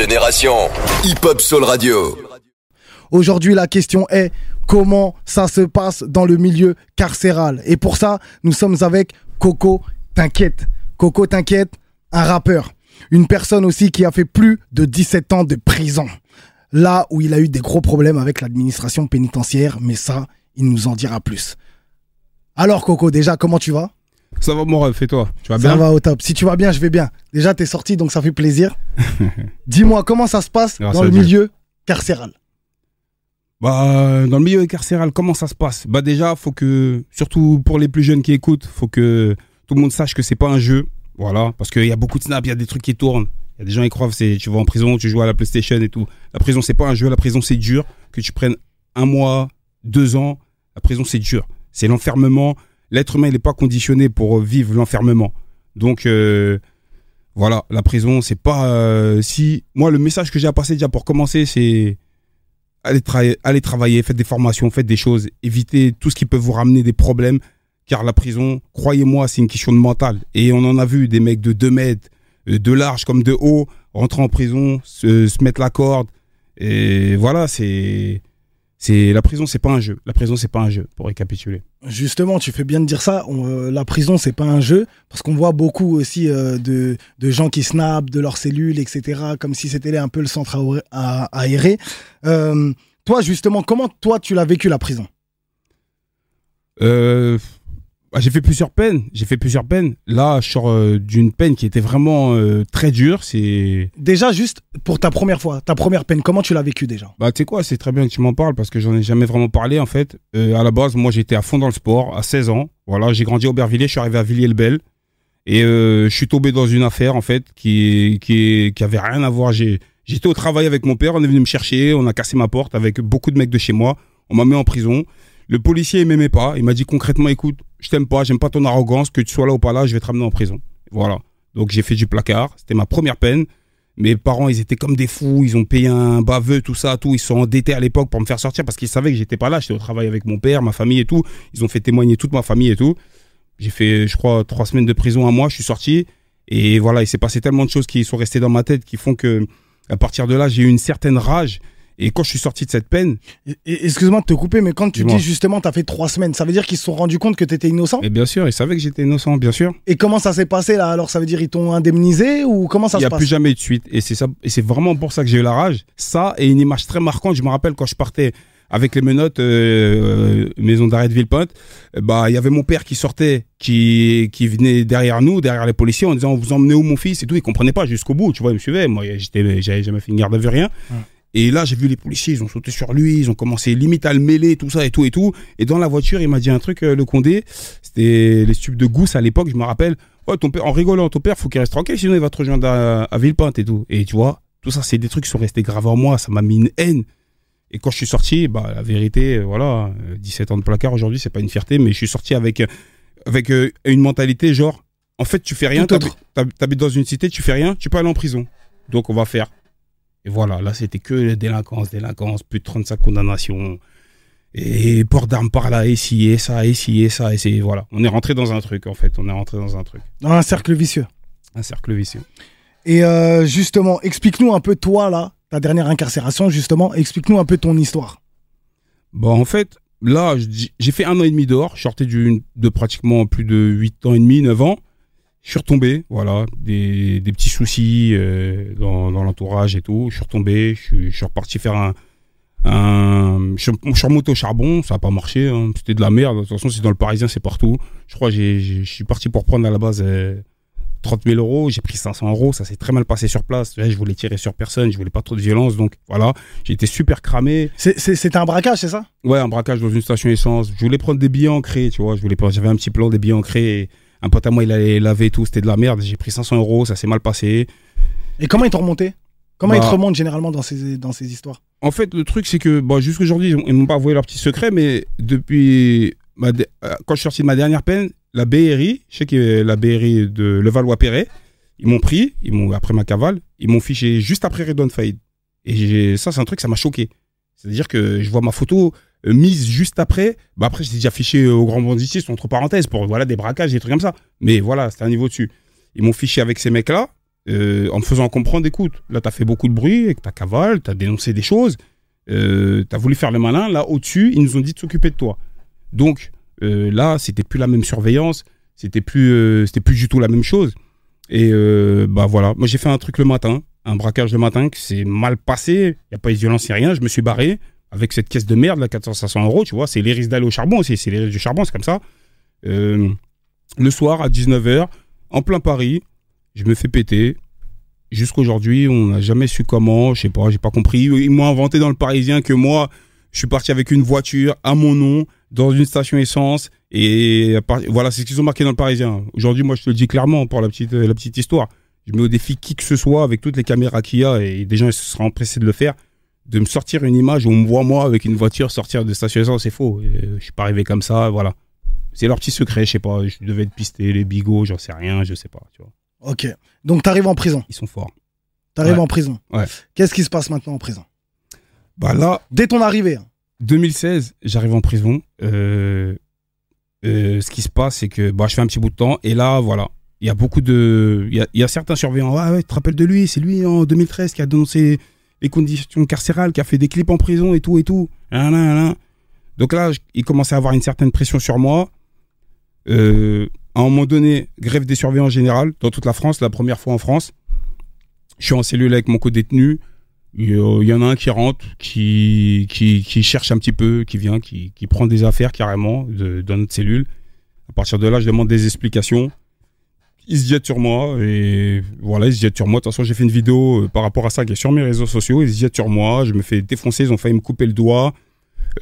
Génération Hip Hop Soul Radio. Aujourd'hui, la question est comment ça se passe dans le milieu carcéral? Et pour ça, nous sommes avec Coco T'inquiète. Coco T'inquiète, un rappeur. Une personne aussi qui a fait plus de 17 ans de prison. Là où il a eu des gros problèmes avec l'administration pénitentiaire, mais ça, il nous en dira plus. Alors Coco, déjà, comment tu vas? Ça va mon ref, et toi Tu vas Ça bien va au top. Si tu vas bien, je vais bien. Déjà, t'es sorti, donc ça fait plaisir. Dis-moi, comment ça se passe Grâce dans le Dieu. milieu carcéral Bah, dans le milieu carcéral, comment ça se passe? Bah déjà, faut que, surtout pour les plus jeunes qui écoutent, faut que tout le monde sache que c'est pas un jeu. Voilà, parce qu'il y a beaucoup de snaps, il y a des trucs qui tournent. Il y a des gens qui croient que c'est, tu vas en prison, tu joues à la PlayStation et tout. La prison, c'est pas un jeu, la prison, c'est dur. Que tu prennes un mois, deux ans, la prison, c'est dur. C'est l'enfermement. L'être humain, n'est pas conditionné pour vivre l'enfermement. Donc, euh, voilà, la prison, c'est pas. euh, si Moi, le message que j'ai à passer déjà pour commencer, c'est allez, tra- allez travailler, faites des formations, faites des choses, évitez tout ce qui peut vous ramener des problèmes, car la prison, croyez-moi, c'est une question de mental. Et on en a vu des mecs de 2 mètres, euh, de large comme de haut, rentrer en prison, se mettre la corde. Et voilà, c'est. C'est la prison, c'est pas un jeu. La prison, c'est pas un jeu, pour récapituler. Justement, tu fais bien de dire ça. On, euh, la prison, c'est pas un jeu, parce qu'on voit beaucoup aussi euh, de, de gens qui snapent de leurs cellules, etc., comme si c'était un peu le centre à- aéré. Euh, toi, justement, comment toi tu l'as vécu la prison? Bah, j'ai fait plusieurs peines. J'ai fait plusieurs peines. Là, je sors euh, d'une peine qui était vraiment euh, très dure. C'est Déjà, juste pour ta première fois, ta première peine, comment tu l'as vécu déjà? Bah, tu sais quoi, c'est très bien que tu m'en parles parce que j'en ai jamais vraiment parlé en fait. Euh, à la base, moi j'étais à fond dans le sport à 16 ans. Voilà, j'ai grandi à Aubervilliers, je suis arrivé à Villiers-le-Bel. Et je suis tombé dans une affaire en fait qui, qui, qui avait rien à voir. J'ai, j'étais au travail avec mon père, on est venu me chercher, on a cassé ma porte avec beaucoup de mecs de chez moi. On m'a mis en prison. Le policier, il m'aimait pas. Il m'a dit concrètement, écoute, je t'aime pas, j'aime pas ton arrogance, que tu sois là ou pas là, je vais te ramener en prison. Voilà. Donc j'ai fait du placard. C'était ma première peine. Mes parents, ils étaient comme des fous, ils ont payé un baveux, tout ça, tout. Ils sont endettés à l'époque pour me faire sortir parce qu'ils savaient que j'étais pas là. J'étais au travail avec mon père, ma famille et tout. Ils ont fait témoigner toute ma famille et tout. J'ai fait, je crois, trois semaines de prison, un mois. Je suis sorti. Et voilà, il s'est passé tellement de choses qui sont restées dans ma tête qui font que, à partir de là, j'ai eu une certaine rage. Et quand je suis sorti de cette peine, Excuse-moi de te couper, mais quand tu dis justement, t'as fait trois semaines, ça veut dire qu'ils se sont rendus compte que t'étais innocent? Et bien sûr, ils savaient que j'étais innocent, bien sûr. Et comment ça s'est passé là? Alors, ça veut dire ils t'ont indemnisé ou comment ça il n'y a plus jamais eu de suite. Et c'est ça, et c'est vraiment pour ça que j'ai eu la rage. Ça et une image très marquante. Je me rappelle quand je partais avec les menottes euh, euh, maison d'arrêt de Villepinte, euh, bah il y avait mon père qui sortait, qui qui venait derrière nous, derrière les policiers, en disant vous emmenez où mon fils et tout. Il comprenait pas jusqu'au bout. Tu vois, il me suivait. Moi, j'étais, j'avais jamais fait une garde à vue rien. Ouais. Et là, j'ai vu les policiers, ils ont sauté sur lui, ils ont commencé limite à le mêler, tout ça et tout et tout. Et dans la voiture, il m'a dit un truc, euh, le Condé, c'était les stupes de Gousse à l'époque, je me rappelle. Ouais, ton père, en rigolant, ton père, faut qu'il reste tranquille, sinon il va te rejoindre à, à Villepinte et tout. Et tu vois, tout ça, c'est des trucs qui sont restés gravés en moi, ça m'a mis une haine. Et quand je suis sorti, bah, la vérité, euh, voilà, euh, 17 ans de placard aujourd'hui, c'est pas une fierté, mais je suis sorti avec, euh, avec euh, une mentalité genre, en fait, tu fais rien, t'habites dans une cité, tu fais rien, tu peux aller en prison. Donc on va faire. Et voilà, là, c'était que délinquance, délinquance, plus de 35 condamnations. Et port d'armes par là, et ci, et ça, et ci, et ça, et c'est, voilà. On est rentré dans un truc, en fait. On est rentré dans un truc. Dans un cercle vicieux. Un cercle vicieux. Et euh, justement, explique-nous un peu toi là, ta dernière incarcération, justement, explique-nous un peu ton histoire. Bon, en fait, là, j'ai fait un an et demi dehors. Je sortais de pratiquement plus de 8 ans et demi, 9 ans. Je suis retombé, voilà, des, des petits soucis euh, dans, dans l'entourage et tout. Je suis retombé, je suis, je suis reparti faire un. un je, suis- je suis remonté au charbon, ça n'a pas marché, hein. c'était de la merde. De toute façon, c'est dans le Parisien, c'est partout. Je crois que je suis parti pour prendre à la base euh, 30 000 euros. J'ai pris 500 euros, ça s'est très mal passé sur place. Ouais, Je voulais tirer sur personne, je voulais pas trop de violence, donc voilà. Été super cramé. C'était un braquage, c'est ça? Ouais, un braquage dans une station essence. Je voulais prendre des billets ancrés, tu vois. Je voulais pas. J'avais un petit plan des billets ancrés. et un pote à moi, il allait laver et tout. C'était de la merde. J'ai pris 500 euros. Ça s'est mal passé. Et comment ils t'ont remonté? Comment ils Bah. te remontent généralement dans ces, dans ces histoires? En fait, le truc, c'est que, bon, jusqu'aujourd'hui, ils ont- ils m'ont pas avoué leur petit secret, mais depuis, ma de- euh, quand je suis sorti de ma dernière peine, la BRI, je sais que la BRI de Levallois-Perret, ils m'ont pris, ils m'ont, après ma cavale, ils m'ont fiché juste après Redon Faïd. Et j'ai- ça, c'est un truc, ça m'a choqué. C'est-à-dire que je vois ma photo mise juste après. Bah après, j'étais déjà fiché au grand banditisme, entre parenthèses, pour voilà, des braquages, des trucs comme ça. Mais voilà, c'était un niveau dessus. Ils m'ont fiché avec ces mecs-là. euh, en me faisant comprendre, écoute, là, tu as fait beaucoup de bruit avec ta cavale, tu as dénoncé des choses, euh, tu as voulu faire le malin, là, au-dessus, ils nous ont dit de s'occuper de toi. Donc, euh, là, c'était plus la même surveillance, c'était plus, euh, c'était plus du tout la même chose. Et euh, bah voilà, moi j'ai fait un truc le matin, un braquage le matin qui s'est mal passé, il n'y a pas eu de violence, ni rien, je me suis barré avec cette caisse de merde, là, 400-500 euros, tu vois, c'est les risques d'aller au charbon aussi, c'est les risques du charbon, c'est comme ça. Euh, le soir, à 19h, en plein Paris, je me fais péter. Jusqu'aujourd'hui, on n'a jamais su comment, je sais pas, j'ai pas compris. Ils m'ont inventé dans le Parisien que moi, je suis parti avec une voiture à mon nom, dans une station essence, et voilà, c'est ce qu'ils ont marqué dans le Parisien. Aujourd'hui, moi, je te le dis clairement pour la petite, la petite histoire. Je mets au défi qui que ce soit avec toutes les caméras qu'il y a, et des gens ils se seront empressés de le faire, de me sortir une image où on me voit moi avec une voiture sortir de station essence, c'est faux. Euh, Je suis pas arrivé comme ça, voilà. C'est leur petit secret, je sais pas, je devais être pisté, les bigots, j'en sais rien, je sais pas, tu vois. Ok. Donc, t'arrives en prison. Ils sont forts. T'arrives Ouais. en prison. Ouais. Qu'est-ce qui se passe maintenant en prison? Bah là, Dès ton arrivée. hein. 2016, j'arrive en prison. Euh, euh, ce qui se passe, c'est que bah, je fais un petit bout de temps. Et là, voilà, il y a beaucoup de. Il y a, il y a certains surveillants. Ah ouais, tu te rappelles de lui? C'est lui en 2013 qui a dénoncé les conditions carcérales, qui a fait des clips en prison et tout et tout. Donc là, il commençait à avoir une certaine pression sur moi. Euh, à un moment donné, grève des surveillants général, dans toute la France, la première fois en France. Je suis en cellule avec mon co-détenu. Il y en a un qui rentre, qui, qui, cherche un petit peu, qui vient, qui, qui prend des affaires carrément dans notre cellule. À partir de là, je demande des explications. Il se jette sur moi et voilà, il se jette sur moi. De toute façon, j'ai fait une vidéo euh, par rapport à ça qui est sur mes réseaux sociaux. Ils se jettent sur moi. Je me fais défoncer. Ils ont failli me couper le doigt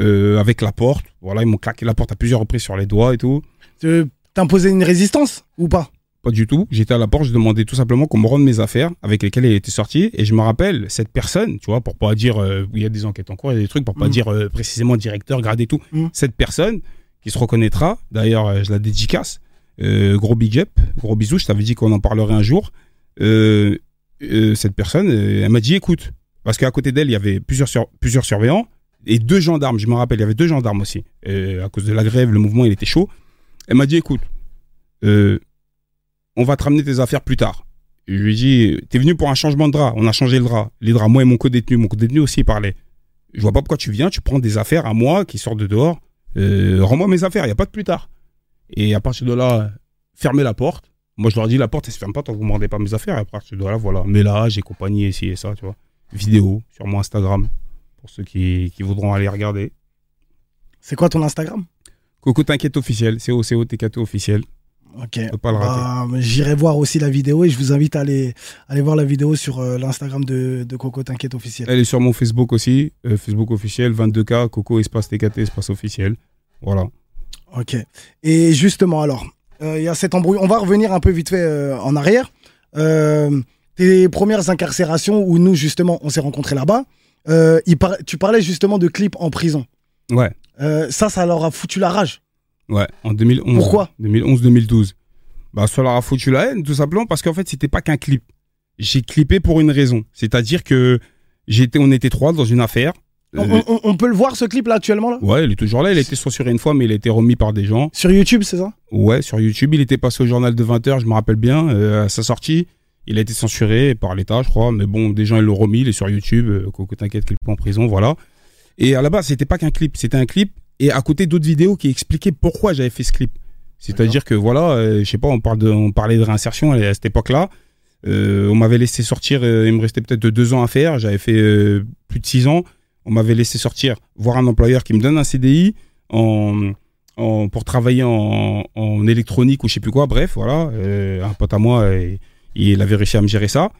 euh, avec la porte. Voilà, ils m'ont claqué la porte à plusieurs reprises sur les doigts et tout. Tu- T'imposais une résistance ou pas? Pas du tout. J'étais à la porte, je demandais tout simplement qu'on me rende mes affaires avec lesquelles il était sorti. Et je me rappelle, cette personne, tu vois, pour pas dire, euh, il y a des enquêtes en cours, il y a des trucs, pour pas Mm. dire euh, précisément directeur, grade et tout. Mm. Cette personne, qui se reconnaîtra, d'ailleurs, je la dédicace, gros big up, gros bisous, je t'avais dit qu'on en parlerait un jour. Euh, euh, cette personne, euh, elle m'a dit, écoute, parce qu'à côté d'elle, il y avait plusieurs, sur- plusieurs surveillants et deux gendarmes, je me rappelle, il y avait deux gendarmes aussi. Euh, à cause de la grève, le mouvement, il était chaud. Elle m'a dit, écoute, euh, on va te ramener tes affaires plus tard. Je lui ai dit, t'es venu pour un changement de drap. On a changé le drap. Les draps, moi et mon co-détenu. Mon co-détenu aussi il parlait. Je vois pas pourquoi tu viens, tu prends des affaires à moi qui sortent de dehors. Euh, Rends-moi mes affaires, il n'y a pas de plus tard. Et à partir de là, fermez la porte. Moi, je leur ai dit, la porte, elle se ferme pas tant que vous ne me rendez pas mes affaires. Et à partir de là, voilà. Mais là, j'ai compagnie ici et ça, tu vois. Vidéo sur mon Instagram. Pour ceux qui, qui voudront aller regarder. C'est quoi ton Instagram? Coco T'inquiète officiel. C-O-C-O-T-K-T officiel. Ok. Pas le rater. Bah, J'irai voir aussi la vidéo et je vous invite à aller, aller voir la vidéo sur euh, l'Instagram de, de Coco T'inquiète officiel. Elle est sur mon Facebook aussi. euh, Facebook officiel, 22K, Coco espace TKT, espace officiel. Voilà. Ok. Et justement, alors, euh, il y a cette embrouille. On va revenir un peu vite fait euh, en arrière. Euh, tes premières incarcérations où nous, justement, on s'est rencontrés là-bas. il par- Tu parlais justement de clips en prison. Ouais. Ça, ça leur a foutu la rage. Ouais, en 2011. Pourquoi? 2011-2012. Bah, ça leur a foutu la haine, tout simplement, parce qu'en fait, c'était pas qu'un clip. J'ai clippé pour une raison. C'est-à-dire que j'étais, on était trois dans une affaire. On, on- on peut le voir ce clip là actuellement là? Ouais, il est toujours là. Il a été censuré une fois, mais il a été remis par des gens. Sur YouTube, c'est ça? Ouais, sur YouTube. Il était passé au journal de 20h, je me rappelle bien, euh, à sa sortie. Il a été censuré par l'État, je crois. Mais bon, des gens, ils l'ont remis. Il est sur YouTube. Euh, Coco, t'inquiète, qu'il est pas en prison, voilà. Et à la base, c'était pas qu'un clip. C'était un clip. Et à côté d'autres vidéos qui expliquaient pourquoi j'avais fait ce clip. C'est-à-dire que voilà, euh, je sais pas, on, parle de, on parlait de réinsertion à cette époque-là. Euh, on m'avait laissé sortir, euh, il me restait peut-être deux ans à faire. J'avais fait plus de six ans. On m'avait laissé sortir, voir un employeur qui me donne un CDI en, en- pour travailler en, en électronique ou je sais plus quoi. Bref, voilà. Euh, un pote à moi, euh, il avait réussi à me gérer ça.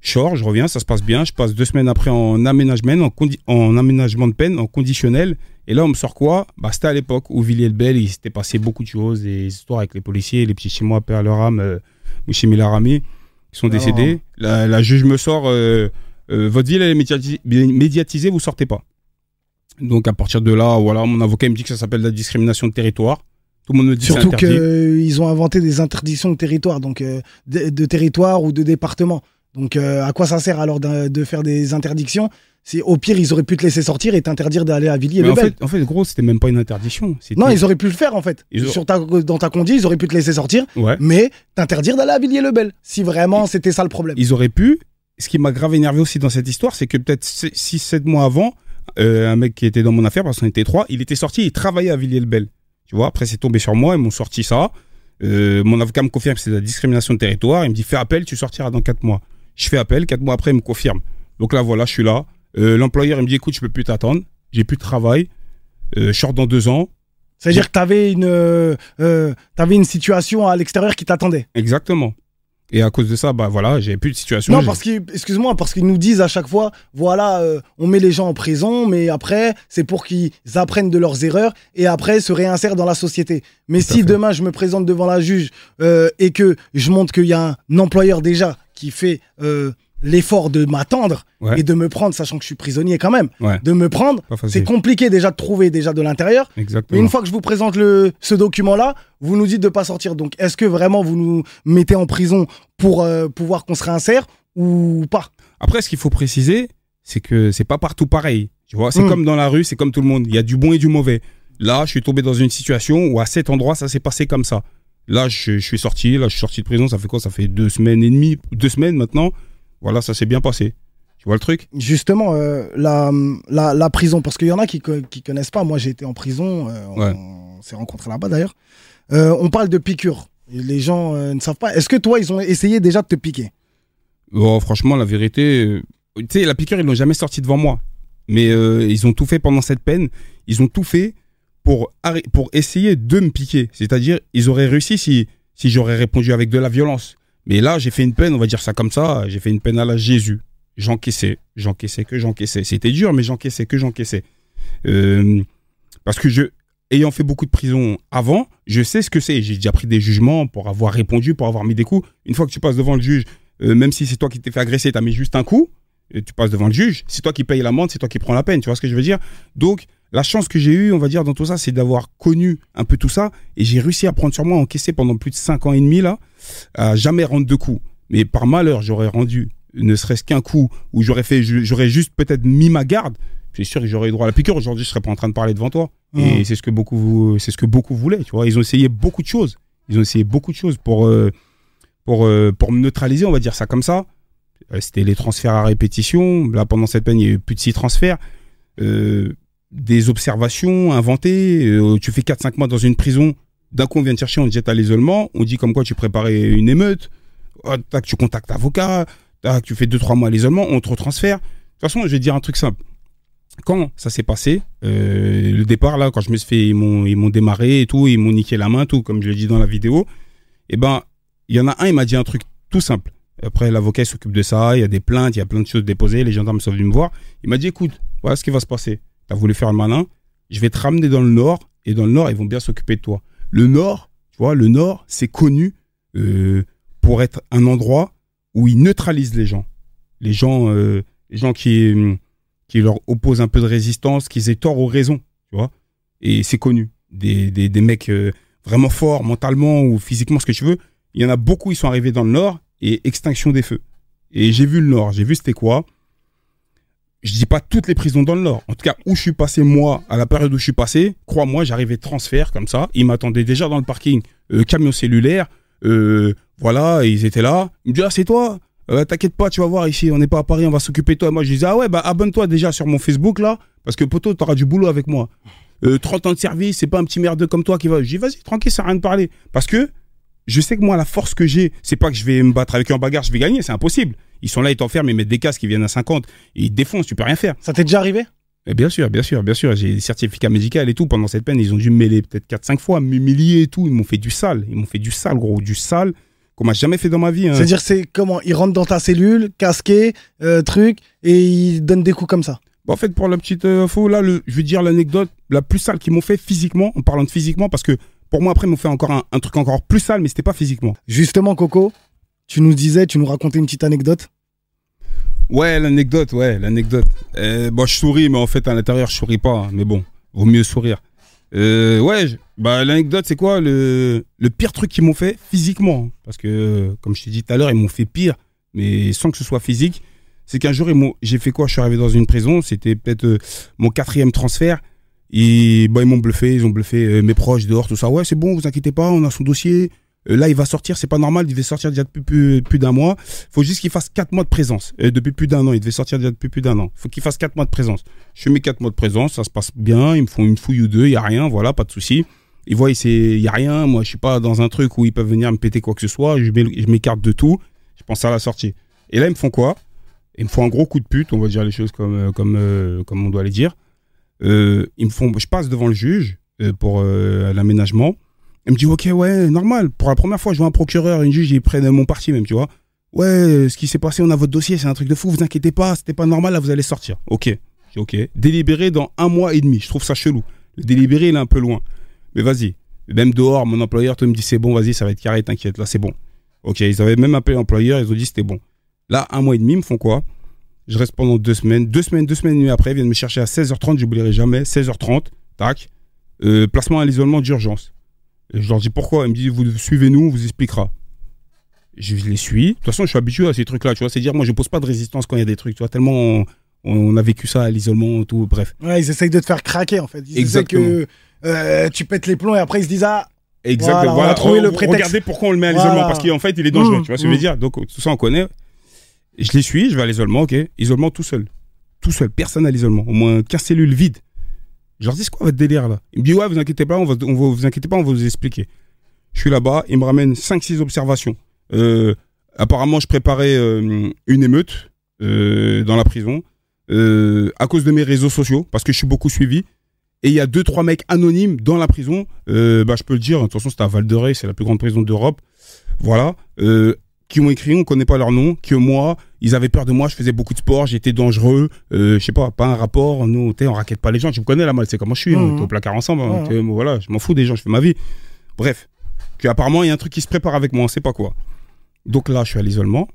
Je sors, je reviens, ça se passe bien. Je passe deux semaines après en aménagement, en, aménagement de peine, en conditionnel. Et là, on me sort quoi? Bah, C'était à l'époque où Villiers-le-Bel, il s'était passé beaucoup de choses, des histoires avec les policiers, les petits chinois, leur âme, euh, Mouchimi Larami, qui sont décédés. La, la juge me sort euh, euh, Votre ville, elle est médiati- médiatisée, vous sortez pas. Donc, à partir de là, voilà, mon avocat me dit que ça s'appelle la discrimination de territoire. Tout le monde me dit Surtout qu'ils ont inventé des interdictions de territoire, donc euh, de, de territoire ou de département. Donc euh, à quoi ça sert alors de, de faire des interdictions c'est au pire, ils auraient pu te laisser sortir et t'interdire d'aller à Villiers-le-Bel. en, fait, en fait, gros, c'était même pas une interdiction. Non, ils auraient pu le faire en fait. Ils Sur ta, dans ta conduite, ils auraient pu te laisser sortir, Ouais. mais t'interdire d'aller à Villiers-le-Bel. Si vraiment c'était ça le problème. Ils auraient pu. Ce qui m'a grave énervé aussi dans cette histoire, c'est que peut-être 6-7 mois avant, euh, un mec qui était dans mon affaire, parce qu'on était trois, il était sorti, il travaillait à Villiers-le-Bel. Tu vois, après c'est tombé sur moi, ils m'ont sorti ça. Euh, mon avocat me confirme que c'est de la discrimination de territoire. Il me dit fais appel, tu sortiras dans 4 mois. Je fais appel, 4 mois après, il me confirme. Donc là, voilà, je suis là. Euh, L'employeur, il me dit écoute, je peux plus t'attendre. J'ai plus de travail. Je sors dans deux ans. C'est-à-dire que une, euh, t'avais une situation à l'extérieur qui t'attendait. Exactement. Et à cause de ça, bah voilà, j'ai plus de situation. Non, parce qu'ils, excuse-moi, parce qu'ils nous disent à chaque fois, voilà, euh, on met les gens en prison, mais après, c'est pour qu'ils apprennent de leurs erreurs et après se réinsèrent dans la société. Mais Tout si demain je me présente devant la juge euh, et que je montre qu'il y a un employeur déjà qui fait euh, l'effort de m'attendre Ouais. et de me prendre, sachant que je suis prisonnier quand même, Ouais, de me prendre, c'est compliqué déjà de trouver déjà de l'intérieur. Mais une fois que je vous présente le, ce document-là, vous nous dites de pas sortir. Donc, est-ce que vraiment vous nous mettez en prison pour euh, pouvoir qu'on se réinsère ou pas? Après, ce qu'il faut préciser, c'est que c'est pas partout pareil. Tu vois, c'est Mm. comme dans la rue, c'est comme tout le monde. Il y a du bon et du mauvais. Là, je suis tombé dans une situation où à cet endroit, ça s'est passé comme ça. Là, je, je suis sorti. Là, je suis sorti de prison. Ça fait quoi? Ça fait deux semaines et demie, deux semaines maintenant. Voilà, ça s'est bien passé. Tu vois le truc? Justement, euh, la, la, la prison, parce qu'il y en a qui, qui connaissent pas. Moi, j'ai été en prison. euh, on Ouais. on s'est rencontrés là-bas d'ailleurs. Euh, on parle de piqûres. Et les gens ne savent pas. Est-ce que toi, ils ont essayé déjà de te piquer? Oh, Franchement, la vérité, tu sais, la piqûre, ils l'ont jamais sorti devant moi. Mais ils ont tout fait pendant cette peine. Ils ont tout fait pour, pour essayer de me piquer. C'est-à-dire, ils auraient réussi si, si j'aurais répondu avec de la violence. Mais là, j'ai fait une peine, on va dire ça comme ça, j'ai fait une peine à la Jésus. J'encaissais, j'encaissais que j'encaissais. C'était dur, mais j'encaissais que j'encaissais. Euh, parce que je, ayant fait beaucoup de prison avant, je sais ce que c'est. J'ai déjà pris des jugements pour avoir répondu, pour avoir mis des coups. Une fois que tu passes devant le juge, euh, même si c'est toi qui t'es fait agresser, t'as mis juste un coup, et tu passes devant le juge, c'est toi qui payes l'amende, c'est toi qui prends la peine, tu vois ce que je veux dire? Donc, la chance que j'ai eue, on va dire, dans tout ça, c'est d'avoir connu un peu tout ça, et j'ai réussi à prendre sur moi, encaisser pendant plus de 5 ans et demi, là, à jamais rendre de coups. Mais par malheur, j'aurais rendu ne serait-ce qu'un coup, où j'aurais fait, j'aurais juste peut-être mis ma garde, c'est sûr que j'aurais eu droit à la piqûre, aujourd'hui, je serais pas en train de parler devant toi. Et Mhm. c'est ce que beaucoup, c'est ce que beaucoup voulaient, tu vois. Ils ont essayé beaucoup de choses. Ils ont essayé beaucoup de choses pour, euh, pour, euh, pour me neutraliser, on va dire ça comme ça. Euh, C'était les transferts à répétition. Là, pendant cette peine, il y a eu plus de six transferts. Euh, des observations inventées. Euh, tu fais 4-5 mois dans une prison. D'un coup, on vient te chercher, on te jette à l'isolement. On dit comme quoi tu préparais une émeute. Oh, tac, tu contactes avocat. Tac, tu fais 2-3 mois à l'isolement. On te retransfère. De toute façon, je vais te dire un truc simple. Quand ça s'est passé, euh, le départ, là, quand je me suis fait, ils m'ont, démarré et tout, ils m'ont niqué la main, tout, comme je l'ai dit dans la vidéo. Et ben, il y en a un, il m'a dit un truc tout simple. Après, l'avocat s'occupe de ça, il y a des plaintes, il y a plein de choses déposées, les gendarmes sont venus me voir. Il m'a dit, écoute, voilà ce qui va se passer. T'as voulu faire le malin, je vais te ramener dans le nord, et dans le nord, ils vont bien s'occuper de toi. Le nord, tu vois, le nord, c'est connu euh, pour être un endroit où ils neutralisent les gens. Les gens, euh, les gens qui, qui leur opposent un peu de résistance, qu'ils aient tort ou raison, tu vois. Et c'est connu. Des, des, des mecs euh, vraiment forts, mentalement ou physiquement, ce que tu veux. Il y en a beaucoup, ils sont arrivés dans le nord et extinction des feux. Et j'ai vu le nord, j'ai vu c'était quoi. Je dis pas toutes les prisons dans le nord. En tout cas, où je suis passé moi, à la période où je suis passé, crois-moi, j'arrivais transfert comme ça. Ils m'attendaient déjà dans le parking, euh, camion cellulaire. euh, voilà, ils étaient là. Ils me disaient, ah, c'est toi? Euh, T'inquiète pas, tu vas voir ici, on n'est pas à Paris, on va s'occuper de toi. Moi, je disais, ah ouais, bah abonne-toi déjà sur mon Facebook là, parce que poto, t'auras du boulot avec moi. Euh, 30 ans de service, c'est pas un petit merdeux comme toi qui va. Je dis, vas-y, tranquille, ça n'a rien de parler. Parce que je sais que moi, la force que j'ai, c'est pas que je vais me battre avec en bagarre, je vais gagner, c'est impossible. Ils sont là, ils t'enferment, ils mettent des casques, ils viennent à 50, et ils te défoncent, tu peux rien faire. Ça t'est déjà arrivé? Et bien sûr, bien sûr, bien sûr, j'ai des certificats médicaux et tout. Pendant cette peine, ils ont dû me mêler peut-être 4-5 fois, m'humilier et tout. Ils m'ont fait du sale, ils m'ont fait du sale, gros, du sale, qu'on m'a jamais fait dans ma vie. hein. C'est-à-dire, c'est comment? Ils rentrent dans ta cellule, casqués, euh, truc, et ils donnent des coups comme ça? Bon, en fait, pour la petite euh, info, là, le, je vais dire l'anecdote la plus sale qu'ils m'ont fait physiquement, en parlant de physiquement, parce que pour moi, après, ils m'ont fait encore un, un truc encore plus sale, mais c'était pas physiquement. Justement, Coco, tu nous disais, tu nous racontais une petite anecdote. Ouais, l'anecdote, ouais, l'anecdote. Euh, bon, je souris, mais en fait, à l'intérieur, je souris pas. mais bon, vaut mieux sourire. Euh, ouais, bah, l'anecdote, c'est quoi le, pire truc qu'ils m'ont fait physiquement hein, Parce que, comme je t'ai dit tout à l'heure, ils m'ont fait pire, mais sans que ce soit physique. C'est qu'un jour, j'ai fait quoi? Je suis arrivé dans une prison, c'était peut-être euh, mon quatrième transfert. Et bah, ils m'ont bluffé, ils ont bluffé euh, mes proches dehors, tout ça. Ouais, c'est bon, vous inquiétez pas, on a son dossier. Euh, là, il va sortir, c'est pas normal, il devait sortir déjà depuis plus, d'un mois. faut juste qu'il fasse quatre mois de présence. Euh, depuis plus d'un an, il devait sortir déjà depuis plus d'un an. faut qu'il fasse quatre mois de présence. Je mes quatre mois de présence, ça se passe bien, ils me font une fouille ou deux, il y a rien, voilà, pas de souci. Ils voient, il y a rien, moi je suis pas dans un truc où ils peuvent venir me péter quoi que ce soit, je m'é- je m'écarte de tout, je pense à la sortie. Et là, ils me font quoi? Ils me font un gros coup de pute, on va dire les choses comme, euh, comme, comme on doit les dire. Ils me font, je passe devant le juge pour l'aménagement. Il me dit, ok, ouais, normal. Pour la première fois, je vois un procureur, une juge, ils prennent mon parti même, tu vois. Ouais, ce qui s'est passé, on a votre dossier, c'est un truc de fou, vous inquiétez pas, c'était pas normal, là, vous allez sortir. Ok, ok. Délibéré dans un mois et demi, je trouve ça chelou. Le délibéré, il est un peu loin. Mais vas-y. Même dehors, mon employeur, tout me dit, c'est bon, vas-y, ça va être carré, t'inquiète, là, c'est bon. Ok, ils avaient même appelé l'employeur, ils ont dit, c'était bon. Là, un mois et demi, ils me font quoi? Je reste pendant deux semaines. Deux semaines, deux semaines et demie après, ils viennent me chercher à 16h30, j'oublierai jamais. 16h30, tac. Euh, placement à l'isolement d'urgence. Et je leur dis pourquoi? Ils me disent, vous suivez-nous, on vous expliquera. Je les suis. De toute façon, je suis habitué à ces trucs-là, tu vois. C'est dire, moi, je pose pas de résistance quand il y a des trucs, tu vois. Tellement on, on a vécu ça à l'isolement, tout, bref. Ouais, ils essayent de te faire craquer en fait. Ils Exactement. que euh, tu pètes les plombs et après ils se disent ah Exactement. Voilà, on a trouvé le prétexte. Regardez pourquoi on le met à l'isolement, Voilà. parce qu'en fait, il est dangereux, Mmh, tu vois ce que je veux mmh. dire. Donc, tout ça, on connaît. Je les suis, je vais à l'isolement, ok. Isolement tout seul. Tout seul, personne à l'isolement. Au moins 15 cellules vides. Je leur dis, c'est quoi votre délire là? Il me dit, ouais, vous inquiétez pas, on va, vous inquiétez expliquer. Je suis là-bas, il me ramène 5-6 observations. Euh, apparemment, je préparais euh, une émeute euh, dans la prison à cause de mes réseaux sociaux, parce que je suis beaucoup suivi. Et il y a deux, trois mecs anonymes dans la prison. Bah, je peux le dire. De toute façon, c'était à Val de Rey, c'est la plus grande prison d'Europe. Voilà. Euh, qui ont écrit, on connaît pas leur nom, que moi, ils avaient peur de moi, je faisais beaucoup de sport, j'étais dangereux, euh, je sais pas, pas un rapport, nous, on raquette pas les gens, tu me connais là, moi, c'est comment je suis, on Mhm. est au placard ensemble, hein, t'es, voilà, je m'en fous des gens, je fais ma vie. Bref, que apparemment, il y a un truc qui se prépare avec moi, on sait pas quoi. Donc là, je suis à l'isolement,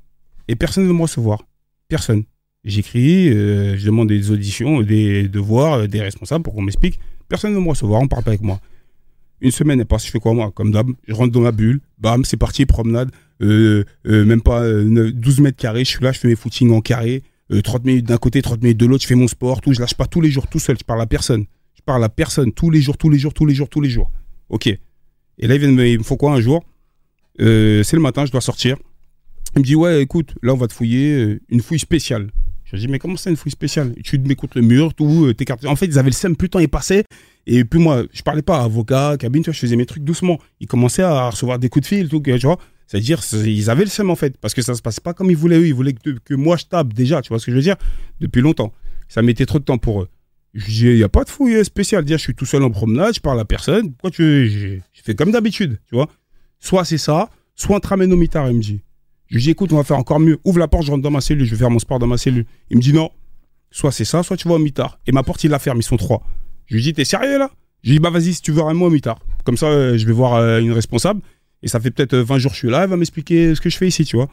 et personne ne veut me recevoir. Personne. J'écris, euh, je demande des auditions, des devoirs, euh, des responsables pour qu'on m'explique. Personne ne veut me recevoir, on parle pas avec moi. Une semaine est passée, je fais quoi moi Comme d'hab, je rentre dans ma bulle, bam, c'est parti, promenade, euh, euh, même pas euh, neuf- 12 mètres carrés, je suis là, je fais mes footings en carré, euh, 30 minutes d'un côté, 30 minutes de l'autre, je fais mon sport, tout, je lâche pas tous les jours tout seul, je parle à personne. Je parle à personne tous les jours, tous les jours, tous les jours, tous les jours. Ok. Et là, me, il me faut quoi un jour? Euh, C'est le matin, je dois sortir. Il me dit, ouais, écoute, là, on va te fouiller, euh, une fouille spéciale. Je dis, mais comment ça, une fouille spéciale? Tu te mets contre le mur, tout, euh, t'écartes. En fait, ils avaient le seum, plus le temps est passé. Et puis moi, je parlais pas avocat, cabine, tu vois, je faisais mes trucs doucement. Ils commençaient à recevoir des coups de fil, tout, tu vois. C'est-à-dire, c'est- ils avaient le seum, en fait, parce que ça se passait pas comme ils voulaient eux. Ils voulaient que, que moi, je tape déjà, tu vois ce que je veux dire? Depuis longtemps. Ça mettait trop de temps pour eux. Je dis, il n'y a pas de fouille spéciale. Dire, je suis tout seul en promenade, je parle à personne. Pourquoi tu Je fais comme d'habitude, tu vois? Soit c'est ça, soit on te ramène au mitard, dit. Je lui dis, écoute, on va faire encore mieux. Ouvre la porte, je rentre dans ma cellule, je vais faire mon sport dans ma cellule. Il me dit, non, soit c'est ça, soit tu vas au mitard. Et ma porte, il la ferme, ils sont trois. Je lui dis, t'es sérieux là? Je lui dis, bah vas-y, si tu veux, ramène-moi au mitard. Comme ça, euh, je vais voir euh, une responsable. Et ça fait peut-être euh, 20 jours que je suis là, elle va m'expliquer ce que je fais ici, tu vois.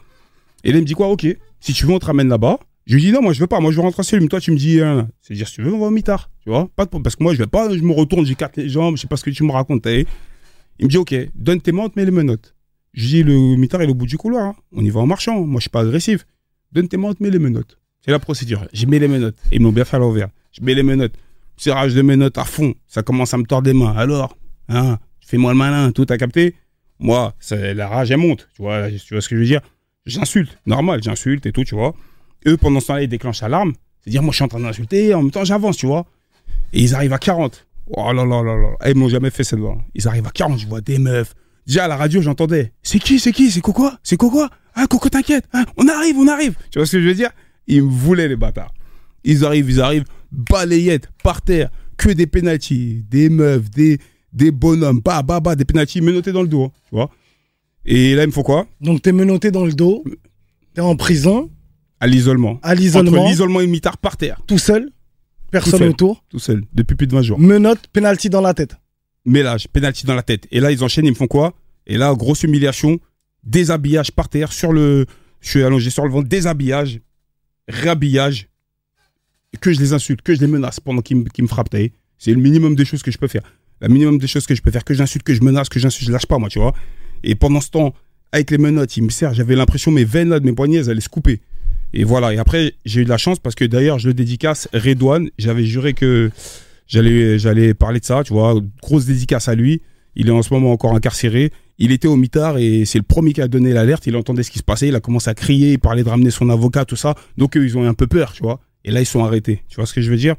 Et là, il me dit quoi, ok, si tu veux, on te ramène là-bas. Je lui dis, non, moi, je veux pas, moi, je veux rentrer en cellule. Mais toi, tu me dis, euh, c'est-à-dire, si tu veux, on va au mitard, tu vois. Pas parce que moi, je vais pas, je me retourne, j'écarte les jambes, je sais pas ce que tu me racontes. Il me dit, ok, donne tes mets les menottes. Je dis, le mitard, est au bout du couloir. hein. On y va en marchant. Moi, je suis pas agressif. Donne tes mentes, mets les menottes. C'est la procédure. Je mets les menottes. Ils m'ont bien fait à l'envers. Je mets les menottes. Serrage de menottes à fond. Ça commence à me tordre les mains. Alors, hein, fais-moi le malin. Tout a capté? Moi, la rage, elle monte. Tu vois, tu vois ce que je veux dire? J'insulte. Normal, j'insulte et tout, tu vois. Eux, pendant ce temps-là, ils déclenchent l'alarme. C'est-à-dire, moi, je suis en train d'insulter. En même temps, j'avance, tu vois. Et ils arrivent à 40. Oh là là là là. Ils m'ont jamais fait cette voix. Ils arrivent à 40. Je vois des meufs. Déjà, à la radio, j'entendais. C'est qui C'est qui C'est Coco C'est Coco? Ah, Coco, t'inquiète. Hein, on arrive, on arrive. Tu vois ce que je veux dire? Ils me voulaient, les bâtards. Ils arrivent, ils arrivent. Balayette, par terre. Que des pénalties. Des meufs, des, des bonhommes. Bah, bah, bah, des pénalties menottés dans le dos. hein, tu vois Et là, il me faut quoi? Donc t'es menotté dans le dos, t'es en prison, À l'isolement. à l'isolement, Entre l'isolement et mitard par terre. tout seul, personne Tout seul. autour, Tout seul. Depuis plus de 20 jours. menotte, penalty dans la tête. Mélage, pénalty dans la tête. Et là, ils enchaînent, ils me font quoi? Et là, grosse humiliation, déshabillage par terre, sur le. Je suis allongé sur le ventre, déshabillage, réhabillage, que je les insulte, que je les menace pendant qu'ils me, vu? C'est le minimum des choses que je peux faire. Le minimum des choses que je peux faire, que j'insulte, que je menace, que je lâche pas, moi, tu vois. Et pendant ce temps, avec les menottes, ils me serrent, j'avais l'impression mes veines là, de mes poignets, elles allaient se couper. Et voilà. Et après, j'ai eu de la chance parce que d'ailleurs, je le dédicace Redouane. J'avais juré que j'allais, j'allais parler de ça, tu vois. Grosse dédicace à lui. Il est en ce moment encore incarcéré. Il était au mitard et c'est le premier qui a donné l'alerte. Il entendait ce qui se passait. Il a commencé à crier. Il parlait de ramener son avocat, tout ça. Donc, eux, ils ont eu un peu peur, tu vois. Et là, ils sont arrêtés. Tu vois ce que je veux dire?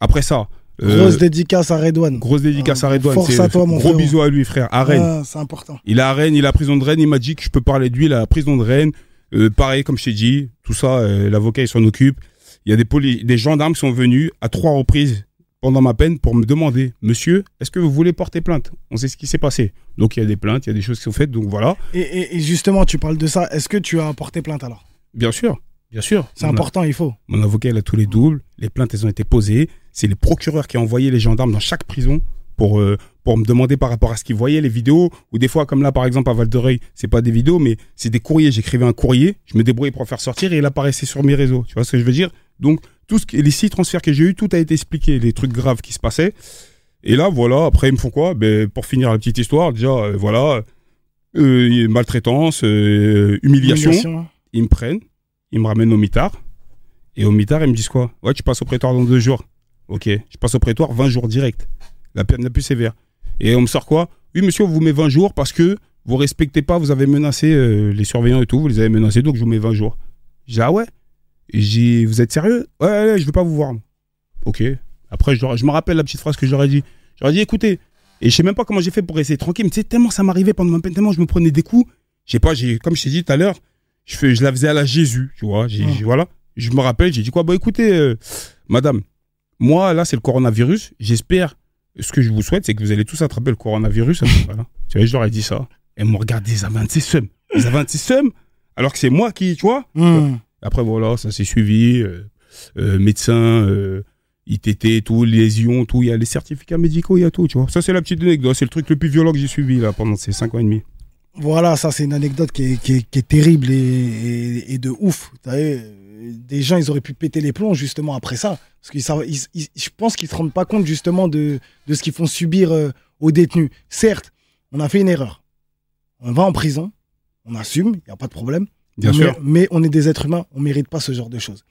Après ça. euh, Grosse dédicace à Redouane. grosse dédicace à Redouane. Force à toi, mon Gros bisous à lui, frère. À Rennes. Ah, c'est important. Il est à Rennes, il est à la prison de Rennes. Il m'a dit que je peux parler de lui, la prison de Rennes. Euh, pareil, comme je t'ai dit, tout ça, euh, l'avocat, il s'en occupe. Il y a des, des gendarmes qui sont venus à trois reprises pendant ma peine pour me demander, monsieur, est-ce que vous voulez porter plainte? On sait ce qui s'est passé. Donc il y a des plaintes, il y a des choses qui sont faites, donc voilà. Et, et- et justement, tu parles de ça. Est-ce que tu as porté plainte alors? Bien sûr, bien sûr. C'est a- important, il faut. Mon avocat, il a tous les doubles. Les plaintes, elles ont été posées. C'est les procureurs qui ont envoyé les gendarmes dans chaque prison pour, euh, pour me demander par rapport à ce qu'ils voyaient, les vidéos. Ou des fois, comme là, par exemple, à Val de Reuil, c'est pas des vidéos, mais c'est des courriers. J'écrivais un courrier, je me débrouillais pour le faire sortir et il apparaissait sur mes réseaux. Tu vois ce que je veux dire? Donc, tout ce qui, les six transferts que j'ai eu, tout a été expliqué, les trucs graves qui se passaient. Et là, voilà, après, ils me font quoi? Ben, Pour finir la petite histoire, déjà, euh, voilà, euh, maltraitance, euh, humiliation Humiliation. ils me prennent, ils me ramènent au mitard. Et au mitard, ils me disent quoi? Ouais, tu passes au prétoire dans deux jours. Ok, je passe au prétoire 20 jours direct. La peine la plus sévère. Et on me sort quoi? Oui, monsieur, on vous met 20 jours parce que vous respectez pas, vous avez menacé les surveillants et tout, vous les avez menacés, donc je vous mets 20 jours. J'ai ah ouais? J'ai dit, vous êtes sérieux? Ouais, ouais, ouais, je veux pas vous voir. Ok. Après, je, me rappelle la petite phrase que j'aurais dit. J'aurais dit, écoutez, et je sais même pas comment j'ai fait pour rester tranquille, mais tu sais, tellement ça m'arrivait pendant ma peine, tellement je me prenais des coups. Je sais pas, j'ai, comme je t'ai dit tout à l'heure, je, fais, je la faisais à la Jésus, tu vois. J'ai, Ah. voilà. Je me rappelle, j'ai dit quoi? Bah écoutez, euh, madame, moi là c'est le coronavirus. J'espère, ce que je vous souhaite, c'est que vous allez tous attraper le coronavirus. voilà. Tu vois, je leur ai dit ça. Elles m'ont regardé, ils avaient un de ces seums. Ils avaient un seums, alors que c'est moi qui, tu vois. Hmm. Après voilà, ça s'est suivi. euh, euh, médecin, euh, ITT, tout, lésions, tout. Il y a les certificats médicaux, il y a tout, tu vois. Ça c'est la petite anecdote. C'est le truc le plus violent que j'ai suivi là pendant ces 5 ans et demi. Voilà, ça c'est une anecdote qui est, terrible et, de ouf. Des gens, ils auraient pu péter les plombs justement après ça. Parce qu'ils ils- ils- je pense qu'ils se rendent pas compte justement de, de ce qu'ils font subir euh, aux détenus. Certes, on a fait une erreur. On va en prison, on assume, il n'y a pas de problème. Bien mais, sûr. mais on est des êtres humains, on mérite pas ce genre de choses.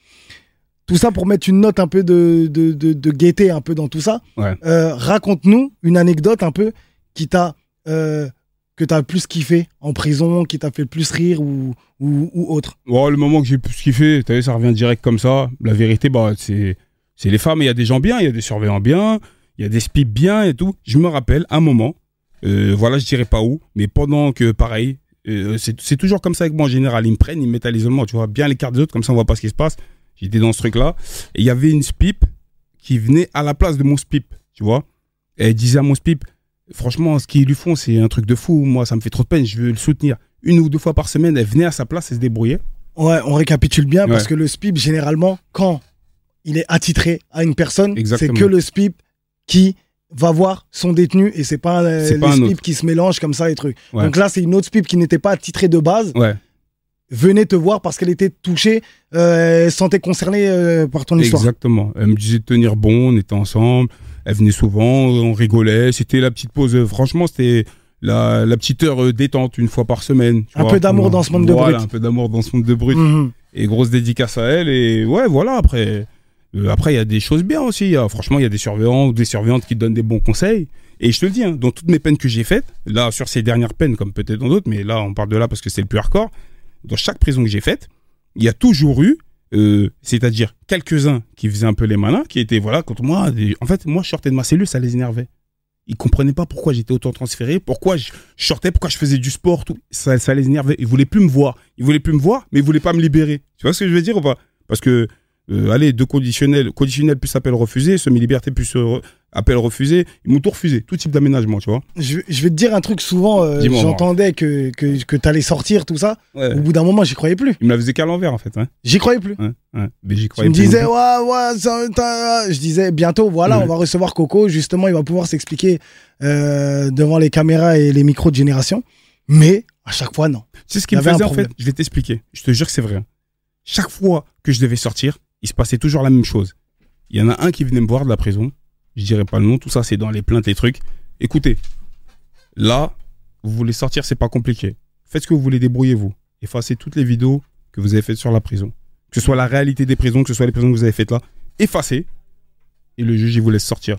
Tout ça pour mettre une note un peu de, de, de- de gaieté un peu dans tout ça. Ouais. Euh, Raconte-nous une anecdote un peu qui t'a euh, que t'as le plus kiffé en prison, qui t'a fait le plus rire ou, ou, ou autre. Bon, le moment que j'ai pu ce kiffer, t'as vu, ça revient direct comme ça. La vérité, bah, c'est, c'est les femmes. Il y a des gens bien, il y a des surveillants bien, il y a des spies bien et tout. Je me rappelle un moment, euh, voilà, je dirais pas où, mais pendant que, pareil, euh, c'est, toujours comme ça avec moi en général. Ils me prennent, ils me mettent à l'isolement, tu vois, bien les cartes des autres, comme ça on voit pas ce qui se passe. J'étais dans ce truc-là. Et il y avait une spip qui venait à la place de mon spip, tu vois. Et elle disait à mon spip, franchement, ce qu'ils lui font, c'est un truc de fou. Moi, ça me fait trop de peine, je veux le soutenir. Une ou deux fois par semaine, elle venait à sa place et se débrouillait. Ouais, on récapitule bien parce que le SPIP, généralement, quand il est attitré à une personne, c'est que le SPIP qui va voir son détenu et c'est pas, euh, les pas un qui se mélangent comme ça et trucs. Ouais. Donc là, c'est une autre SPIP qui n'était pas attitrée de base, Ouais. venait te voir parce qu'elle était touchée, euh, elle sentait concernée euh, par ton histoire. Exactement. Elle me disait de tenir bon, on était ensemble. Elle venait souvent, on rigolait. C'était la petite pause. euh, Franchement, c'était la, la petite heure euh, détente une fois par semaine. tu Un vois. peu d'amour dans ce monde de brut. un peu d'amour dans ce monde de brut. Mhm. Et grosse dédicace à elle. Et ouais, voilà, après. Euh, après, il y a des choses bien aussi. Y a- franchement, il y a des surveillants ou des surveillantes qui donnent des bons conseils. Et je te le dis, hein, dans toutes mes peines que j'ai faites, là, sur ces dernières peines, comme peut-être dans d'autres, mais là, on parle de là parce que c'est le plus hardcore, dans chaque prison que j'ai faite, il y a toujours eu, euh, c'est-à-dire quelques-uns qui faisaient un peu les malins, qui étaient, voilà, contre moi. En fait, moi, je sortais de ma cellule, ça les énervait. Ils comprenaient pas pourquoi j'étais autant transféré, pourquoi je sortais, pourquoi je faisais du sport. Ça, les énervait. Ils voulaient plus me voir. Ils voulaient plus me voir, mais ils voulaient pas me libérer. Tu vois ce que je veux dire ou pas? Parce que, euh, allez, deux conditionnels, conditionnel plus appel refusé, semi-liberté plus euh, appel refusé, ils m'ont tout refusé, tout type d'aménagement, tu vois. Je, je vais te dire un truc souvent, euh, j'entendais que, que, que t'allais sortir, tout ça. Ouais. Au bout d'un moment, j'y croyais plus. Ils me la faisaient qu'à l'envers, en fait. Hein. J'y croyais plus. Ouais, ouais. Mais j'y Tu croyais me plus non disais, ouais, ouais, ça, je disais, bientôt, voilà, on va recevoir Coco. Justement, il va pouvoir s'expliquer euh, devant les caméras et les micros de génération. Mais à chaque fois, non. C'est ce qui Il me faisait en fait. Je vais t'expliquer. Je te jure que c'est vrai. hein. Chaque fois que je devais sortir, il se passait toujours la même chose. Il y en a un qui venait me voir de la prison. Je dirais pas le nom. Tout ça, c'est dans les plaintes, les trucs. Écoutez, là, vous voulez sortir, c'est pas compliqué. Faites ce que vous voulez, débrouillez-vous. Effacez toutes les vidéos que vous avez faites sur la prison. que ce soit la réalité des prisons, que ce soit les prisons que vous avez faites là, effacez. Et le juge, il vous laisse sortir.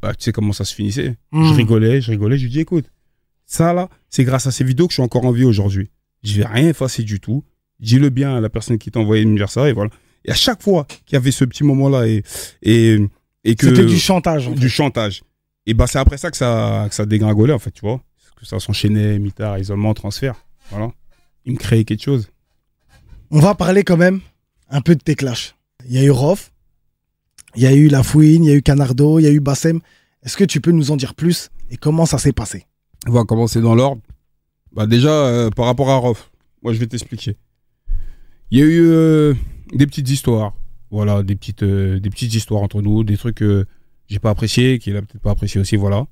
Bah, tu sais comment ça se finissait. Hmm. Je rigolais, je rigolais, je lui dis, écoute, ça là, c'est grâce à ces vidéos que je suis encore en vie aujourd'hui. Je vais rien effacer du tout. Dis-le bien à la personne qui t'a envoyé me dire ça, et voilà. Et à chaque fois qu'il y avait ce petit moment-là, et, et, et que. C'était du chantage. en fait. du chantage. Et bah, c'est après ça que ça, que ça dégringolait, en fait, tu vois. Parce que ça s'enchaînait, mitard, isolement, transfert. Voilà. Il me créait quelque chose. On va parler quand même un peu de tes clashs. Il y a eu Rof, il y a eu La Fouine, il y a eu Canardo, il y a eu Bassem. Est-ce que tu peux nous en dire plus et comment ça s'est passé? On va commencer dans l'ordre. Bah déjà, euh, par rapport à Rof, moi je vais t'expliquer. Il y a eu euh, des petites histoires. Voilà, des petites, euh, des petites histoires entre nous, des trucs que j'ai pas appréciés, qu'il a peut-être pas apprécié aussi, voilà.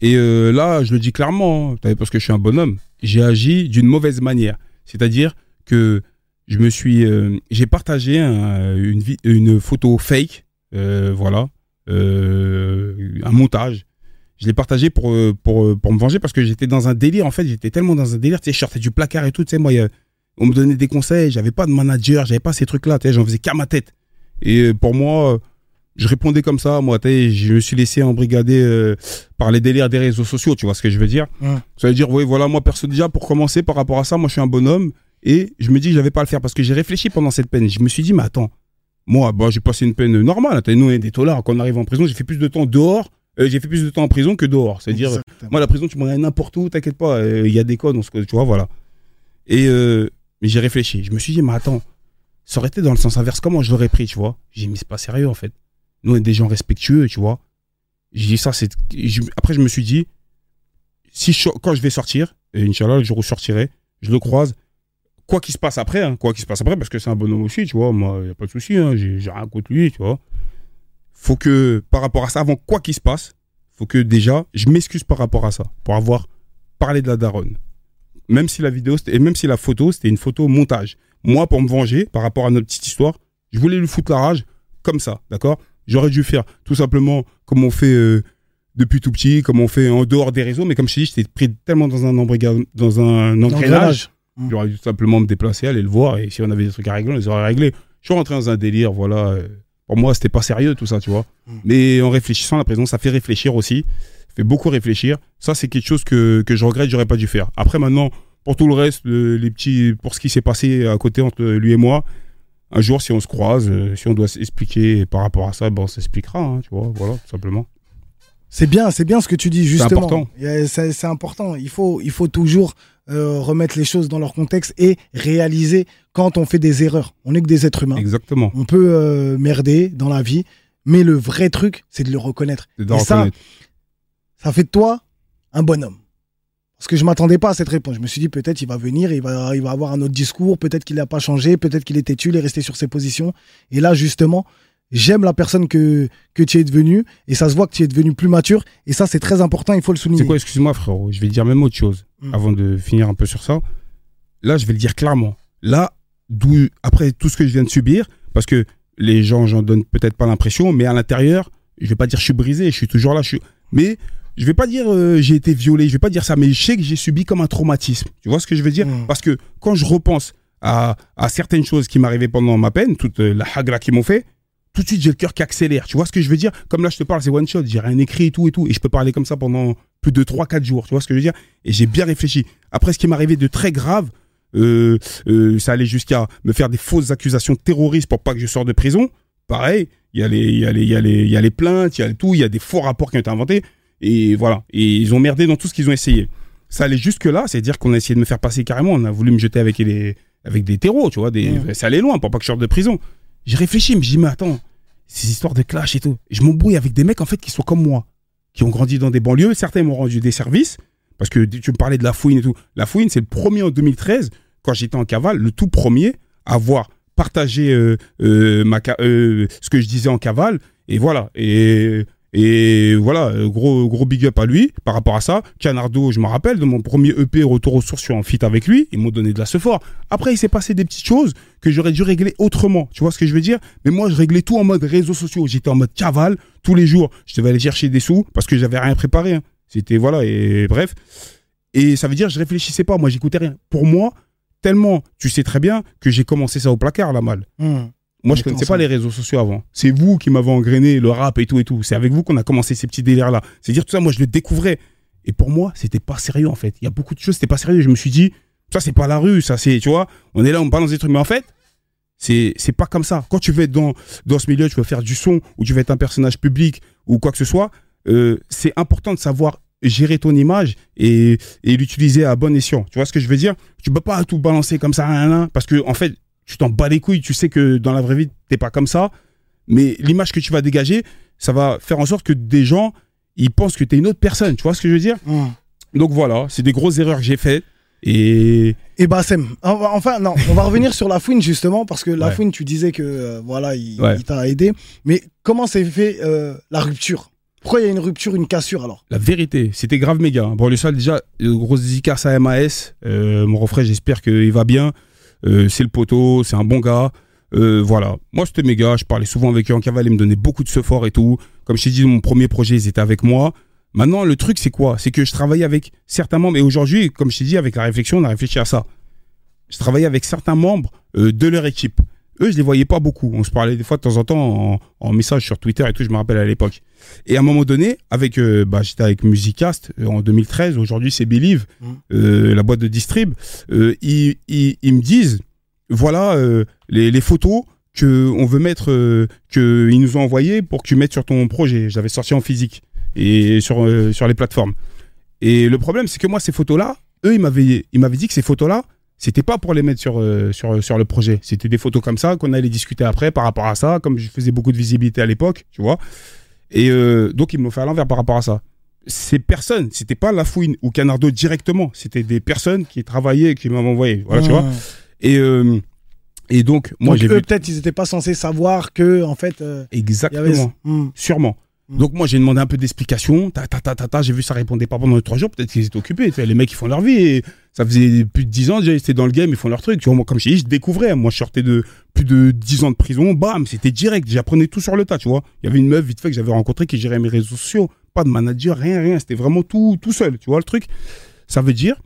Et euh, là, je le dis clairement, hein, parce que je suis un bonhomme, j'ai agi d'une mauvaise manière. C'est-à-dire que je me suis, euh, j'ai partagé un- une, une photo fake, voilà, un montage. Je l'ai partagé pour, pour, pour me venger parce que j'étais dans un délire. En fait, j'étais tellement dans un délire. Tu sais, je sortais du placard et tout. Tu sais, moi, il y a- on me donnait des conseils. J'avais pas de manager. J'avais pas ces trucs-là. J'en faisais qu'à ma tête. Et euh, pour moi, euh, je répondais comme ça. Moi, je me suis laissé embrigader euh, par les délires des réseaux sociaux. Tu vois ce que je veux dire? Ouais. Ça veut dire, oui, voilà, moi, perso, déjà, pour commencer, par rapport à ça, moi, je suis un bonhomme. Et je me dis que j'avais pas à le faire parce que j'ai réfléchi pendant cette peine. Je me suis dit, mais attends, moi, bah, j'ai passé une peine normale. Nous, on est des. Quand on arrive en prison, j'ai fait plus de temps dehors. euh, j'ai fait plus de temps en prison que dehors. C'est-à-dire, moi, la prison, tu m'en n'importe où, t'inquiète pas. euh, Il y a des codes, on se connaît, tu vois, voilà. Et euh, mais j'ai réfléchi. Je me suis dit, mais attends, ça aurait été dans le sens inverse. Comment je l'aurais pris, tu vois? J'ai mais c'est pas sérieux, en fait. Nous, on est des gens respectueux, tu vois. J'ai dit ça, c'est. Après, je me suis dit, si quand je vais sortir, et Inch'Allah, je sortirai, je le croise. Quoi qu'il se passe après, hein, quoi qu'il se passe après, parce que c'est un bonhomme aussi, tu vois, moi, il n'y a pas de souci, hein, j'ai rien contre lui, tu vois. Faut que, par rapport à ça, avant quoi qu'il se passe, faut que déjà, je m'excuse par rapport à ça, pour avoir parlé de la daronne. Même si la vidéo, et même si la photo, c'était une photo montage. Moi, pour me venger, par rapport à notre petite histoire, je voulais lui foutre la rage comme ça, d'accord? J'aurais dû faire tout simplement comme on fait euh, depuis tout petit, comme on fait en dehors des réseaux, mais comme je t'ai dit, j'étais pris tellement dans un dans un engrenage, j'aurais dû tout simplement me déplacer, aller le voir, et si on avait des trucs à régler, on les aurait réglés. Je suis rentré dans un délire, voilà. euh, Pour moi, c'était pas sérieux tout ça, tu vois. Mm. Mais en réfléchissant, la prison, ça fait réfléchir aussi. Fait beaucoup réfléchir. Ça, c'est quelque chose que, que je regrette, j'aurais pas dû faire. Après, maintenant, pour tout le reste, le- les petits, pour ce qui s'est passé à côté entre lui et moi, un jour, si on se croise, euh, si on doit s'expliquer par rapport à ça, ben, on s'expliquera, hein, tu vois, voilà, tout simplement. C'est bien, c'est bien ce que tu dis justement. important. C'est c'est important. Il faut, il faut toujours euh, remettre les choses dans leur contexte et réaliser quand on fait des erreurs. On n'est que des êtres humains. Exactement. On peut euh, merder dans la vie, mais le vrai truc, c'est de le reconnaître. De Et ça, reconnaître. ça fait de toi un bonhomme. Parce que je m'attendais pas à cette réponse. Je me suis dit peut-être il va venir, il va, il va avoir un autre discours, peut-être qu'il n'a pas changé, peut-être qu'il est têtu, il est resté sur ses positions. Et là, justement, j'aime la personne que, que tu es devenu, et ça se voit que tu es devenu plus mature, et ça, c'est très important, il faut le souligner. C'est quoi, excuse-moi, frérot, je vais dire même autre chose Mm. avant de finir un peu sur ça. Là, je vais le dire clairement. Là, d'où, après tout ce que je viens de subir, parce que les gens, j'en donne peut-être pas l'impression, mais à l'intérieur, je vais pas dire je suis brisé, je suis toujours là, je suis. Mais je vais pas dire euh, j'ai été violé, je vais pas dire ça, mais je sais que j'ai subi comme un traumatisme. Tu vois ce que je veux dire? Mm. Parce que quand je repense à, à certaines choses qui m'arrivaient pendant ma peine, toute euh, la hagra qu'ils m'ont fait, tout de suite j'ai le cœur qui accélère. Tu vois ce que je veux dire? Comme là je te parle, c'est one shot, j'ai rien écrit et tout et tout, et je peux parler comme ça pendant plus de 3-4 jours. Tu vois ce que je veux dire? Et j'ai bien réfléchi. Après, ce qui m'est arrivé de très grave, euh, ça allait jusqu'à me faire des fausses accusations terroristes pour pas que je sorte de prison. Pareil, il y a les, il y a les, y y a plaintes, il y a tout, il y a des faux rapports qui ont été inventés. Et voilà. Et ils ont merdé dans tout ce qu'ils ont essayé. Ça allait jusque là, c'est-à-dire qu'on a essayé de me faire passer carrément. On a voulu me jeter avec les, avec des terreaux, tu vois. Des. Ça allait loin pour pas que je sorte de prison. J'ai réfléchi, mais je dis, mais attends, ces histoires de clash et tout. Je m'embrouille avec des mecs, en fait, qui sont comme moi, qui ont grandi dans des banlieues. Certains m'ont rendu des services, parce que tu me parlais de la fouine et tout. La fouine, c'est le premier en 2013, quand j'étais en cavale, le tout premier à avoir partagé euh, euh, ma, euh, ce que je disais en cavale. Et voilà. Et, et voilà, gros, gros big up à lui par rapport à ça. Canardo, je me rappelle, de mon premier EP Retour aux sources, je suis en fit avec lui. Ils m'ont donné de la fort. Après, il s'est passé des petites choses que j'aurais dû régler autrement. Tu vois ce que je veux dire? Mais moi, je réglais tout en mode réseaux sociaux. J'étais en mode cavale tous les jours. Je devais aller chercher des sous parce que j'avais rien préparé. hein. C'était voilà, et bref. Et ça veut dire, je réfléchissais pas. Moi, j'écoutais rien. Pour moi, tellement, tu sais très bien que j'ai commencé ça au placard, la malle. Hmm. Moi, je Mettons connaissais ça. pas les réseaux sociaux avant. C'est vous qui m'avez engrainé le rap et tout et tout. C'est avec vous qu'on a commencé ces petits délires-là. C'est-à-dire tout ça, moi, je le découvrais. Et pour moi, c'était pas sérieux, en fait. Il y a beaucoup de choses, c'était pas sérieux. Je me suis dit, ça, c'est pas la rue, ça, c'est, tu vois, on est là, on balance des trucs. Mais en fait, c'est, c'est pas comme ça. Quand tu veux être dans, dans ce milieu, tu veux faire du son, ou tu veux être un personnage public, ou quoi que ce soit, euh, c'est important de savoir gérer ton image et, et l'utiliser à bon escient. Tu vois ce que je veux dire? Tu peux pas tout balancer comme ça, parce que en fait, tu t'en bats les couilles. Tu sais que dans la vraie vie, t'es pas comme ça, mais l'image que tu vas dégager, ça va faire en sorte que des gens, ils pensent que t'es une autre personne. Tu vois ce que je veux dire. Donc voilà, c'est des grosses erreurs que j'ai faites et Et Bassem, en- enfin non, on va revenir sur la fouine justement parce que la Ouais. fouine, tu disais que euh, voilà, il, Ouais. il t'a aidé. Mais comment s'est fait euh, la rupture? Pourquoi il y a une rupture, une cassure alors? La vérité, c'était grave méga. Bon, le sol, déjà, grosse dédicace à MAS. Euh, mon refrain, j'espère qu'il va bien. Euh, c'est le poteau, c'est un bon gars. Euh, voilà. Moi, c'était méga. Je parlais souvent avec eux en cavale. Ils me donnaient beaucoup de support et tout. Comme je t'ai dit, mon premier projet, ils étaient avec moi. Maintenant, le truc, c'est quoi? C'est que je travaillais avec certains membres. Et aujourd'hui, comme je t'ai dit, avec la réflexion, on a réfléchi à ça. Je travaillais avec certains membres euh, de leur équipe. Eux, je les voyais pas beaucoup. On se parlait des fois de temps en temps en, en message sur Twitter et tout, je me rappelle à l'époque. Et à un moment donné, avec, euh, bah, j'étais avec Musicast euh, en 2013, aujourd'hui c'est Believe, Mhm. euh, la boîte de distrib, ils, ils, ils me disent, voilà les, les photos que on veut mettre, que ils nous ont envoyées pour que tu mettes sur ton projet. J'avais sorti en physique et sur, sur les plateformes. Et le problème, c'est que moi, ces photos-là, eux, ils m'avaient, ils m'avaient dit que ces photos-là, c'était pas pour les mettre sur, euh, sur, sur le projet. C'était des photos comme ça qu'on allait discuter après par rapport à ça, comme je faisais beaucoup de visibilité à l'époque, tu vois. Et euh, donc, ils m'ont fait à l'envers par rapport à ça. Ces personnes, c'était pas La Fouine ou Canardo directement, c'était des personnes qui travaillaient et qui m'avaient envoyé. Voilà, tu vois. Hmm. Et, euh, et donc, moi, j'ai vu. peut-être, ils n'étaient pas censés savoir que en fait, euh, Exactement. avait. Hmm. Sûrement. Mm. Donc moi j'ai demandé un peu d'explications, ta ta ta ta ta, j'ai vu ça répondait pas pendant les trois jours, peut-être qu'ils étaient occupés, les mecs ils font leur vie et ça faisait plus de dix ans déjà ils dans le game, ils font leur truc, tu vois, moi comme je t'ai dit, je découvrais, moi je sortais de plus de dix ans de prison, bam, c'était direct, j'apprenais tout sur le tas, tu vois. Il y avait une meuf vite fait que j'avais rencontrée qui gérait mes réseaux sociaux, pas de manager, rien rien, c'était vraiment tout tout seul, tu vois le truc. Ça veut dire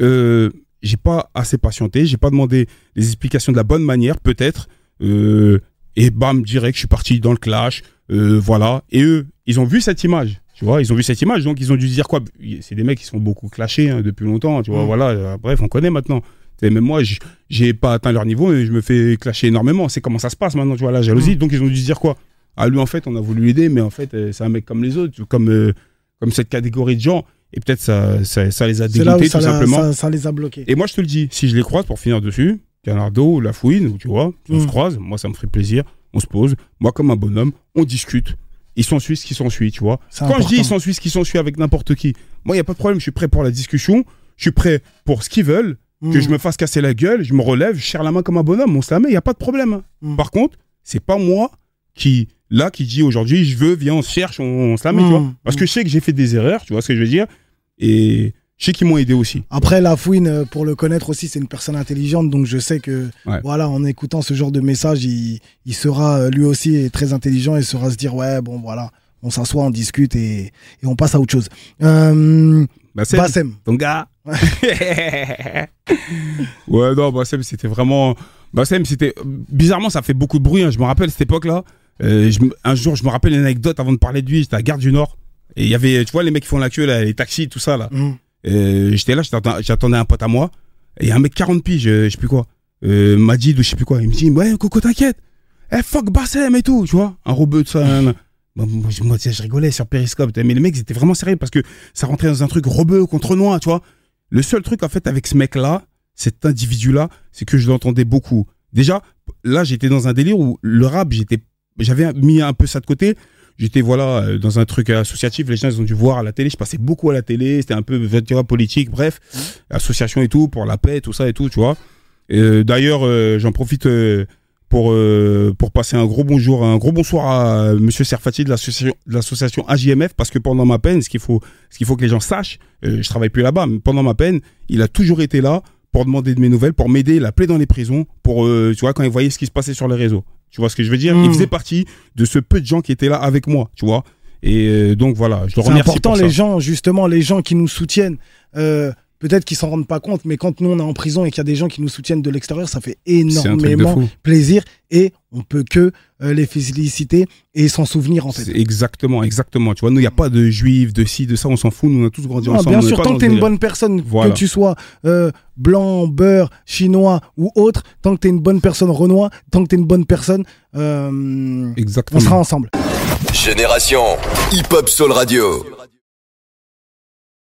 euh, j'ai pas assez patienté, j'ai pas demandé les explications de la bonne manière peut-être euh, et bam direct je suis parti dans le clash euh, voilà. Et eux, ils ont vu cette image. Tu vois, ils ont vu cette image, donc ils ont dû dire quoi? C'est des mecs qui sont beaucoup clashés hein, depuis longtemps. Tu vois, Mm. voilà. euh, bref, on connaît maintenant. Sais, même moi, j'ai pas atteint leur niveau et je me fais clasher énormément. C'est comment ça se passe maintenant, tu vois, la jalousie. Donc ils ont dû dire quoi? Ah, lui, en fait, on a voulu l'aider, mais en fait, euh, c'est un mec comme les autres, comme, euh, comme cette catégorie de gens. Et peut-être ça, ça, ça les a dégoûtés, tout simplement. ça, ça les a bloqués. Et moi, je te le dis, si je les croise pour finir dessus, Canardo ou La Fouine, ou tu vois, on Mm. se croise, moi, ça me ferait plaisir. On se pose, moi, comme un bonhomme, on discute. Ils s'ensuit ce qui s'ensuit, tu vois. Quand je dis ils s'ensuit ce qui s'ensuit avec n'importe qui, moi, il n'y a pas de problème, je suis prêt pour la discussion, je suis prêt pour ce qu'ils veulent, que Hmm. je me fasse casser la gueule, je me relève, je serre la main comme un bonhomme, on se la met, il n'y a pas de problème. Mm. Par contre, c'est pas moi qui, là, qui dit aujourd'hui, je veux, viens, on se cherche, on, on se la met, tu Mm. vois. Parce que je sais que j'ai fait des erreurs, tu vois ce que je veux dire, et je sais qu'ils m'ont aidé aussi. Après, la fouine, euh, pour le connaître aussi, c'est une personne intelligente, donc je sais que, Ouais. voilà, en écoutant ce genre de message, il, il sera euh, lui aussi très intelligent et saura se dire, ouais, bon, voilà, on s'assoit, on discute et, et on passe à autre chose. Euh, c'est Bassem, ton gars. ouais, non, Bassem, c'était vraiment. Bassem, c'était. Bizarrement, ça fait beaucoup de bruit. hein. Je me rappelle cette époque-là. Euh, je Un jour, je me rappelle une anecdote avant de parler de lui. J'étais à Gare du Nord. Et il y avait, tu vois, les mecs qui font la queue, là, les taxis, tout ça, là. hmm, Euh, j'étais là, j'attendais un pote à moi. Et un mec 40 piges, euh, je sais plus quoi. Euh, Majid ou je sais plus quoi. Il me dit, ouais, Coco, t'inquiète. Eh, fuck Bassem et tout, tu vois. Un robot de ça. moi, je rigolais sur Periscope. Mais les mecs, ils étaient vraiment sérieux parce que ça rentrait dans un truc rebeu contre noir, tu vois. Le seul truc, en fait, avec ce mec-là, cet individu-là, c'est que je l'entendais beaucoup. Déjà, là, j'étais dans un délire où le rap, j'étais, j'avais mis un peu ça de côté. J'étais, voilà, euh, dans un truc associatif. Les gens, ils ont dû voir à la télé. Je passais beaucoup à la télé. C'était un peu, tu vois, politique, bref. Association et tout, pour la paix, tout ça et tout, tu vois. Euh, D'ailleurs, euh, j'en profite euh, pour, pour passer un gros bonjour, un gros bonsoir à Monsieur Serfati de l'association AJMF parce que pendant ma peine, ce qu'il faut, ce qu'il faut que les gens sachent, je travaille plus là-bas, mais pendant ma peine, il a toujours été là pour demander de mes nouvelles, pour m'aider, l'appeler dans les prisons, pour, tu vois, quand il voyait ce qui se passait sur les réseaux. Tu vois ce que je veux dire? Il faisait partie de ce peu de gens qui étaient là avec moi, tu vois. Et euh, donc voilà, je le c'est remercie important, pour les ça. gens, justement, les gens qui nous soutiennent. euh, peut-être qu'ils s'en rendent pas compte, mais quand nous on est en prison et qu'il y a des gens qui nous soutiennent de l'extérieur, ça fait énormément plaisir et on peut que euh, les féliciter et s'en souvenir en fait. Exactement, exactement. Tu vois, nous, il n'y a pas de juifs, de ci, de ça, on s'en fout. Nous, on a tous grandi Non, ensemble. bien on sûr, tant que t'es une bonne personne, Voilà. que tu sois euh, blanc, beurre, chinois ou autre, tant que t'es une bonne personne renois, tant que t'es une bonne personne, euh, on Exactement. sera ensemble. Génération Hip Hop Soul Radio.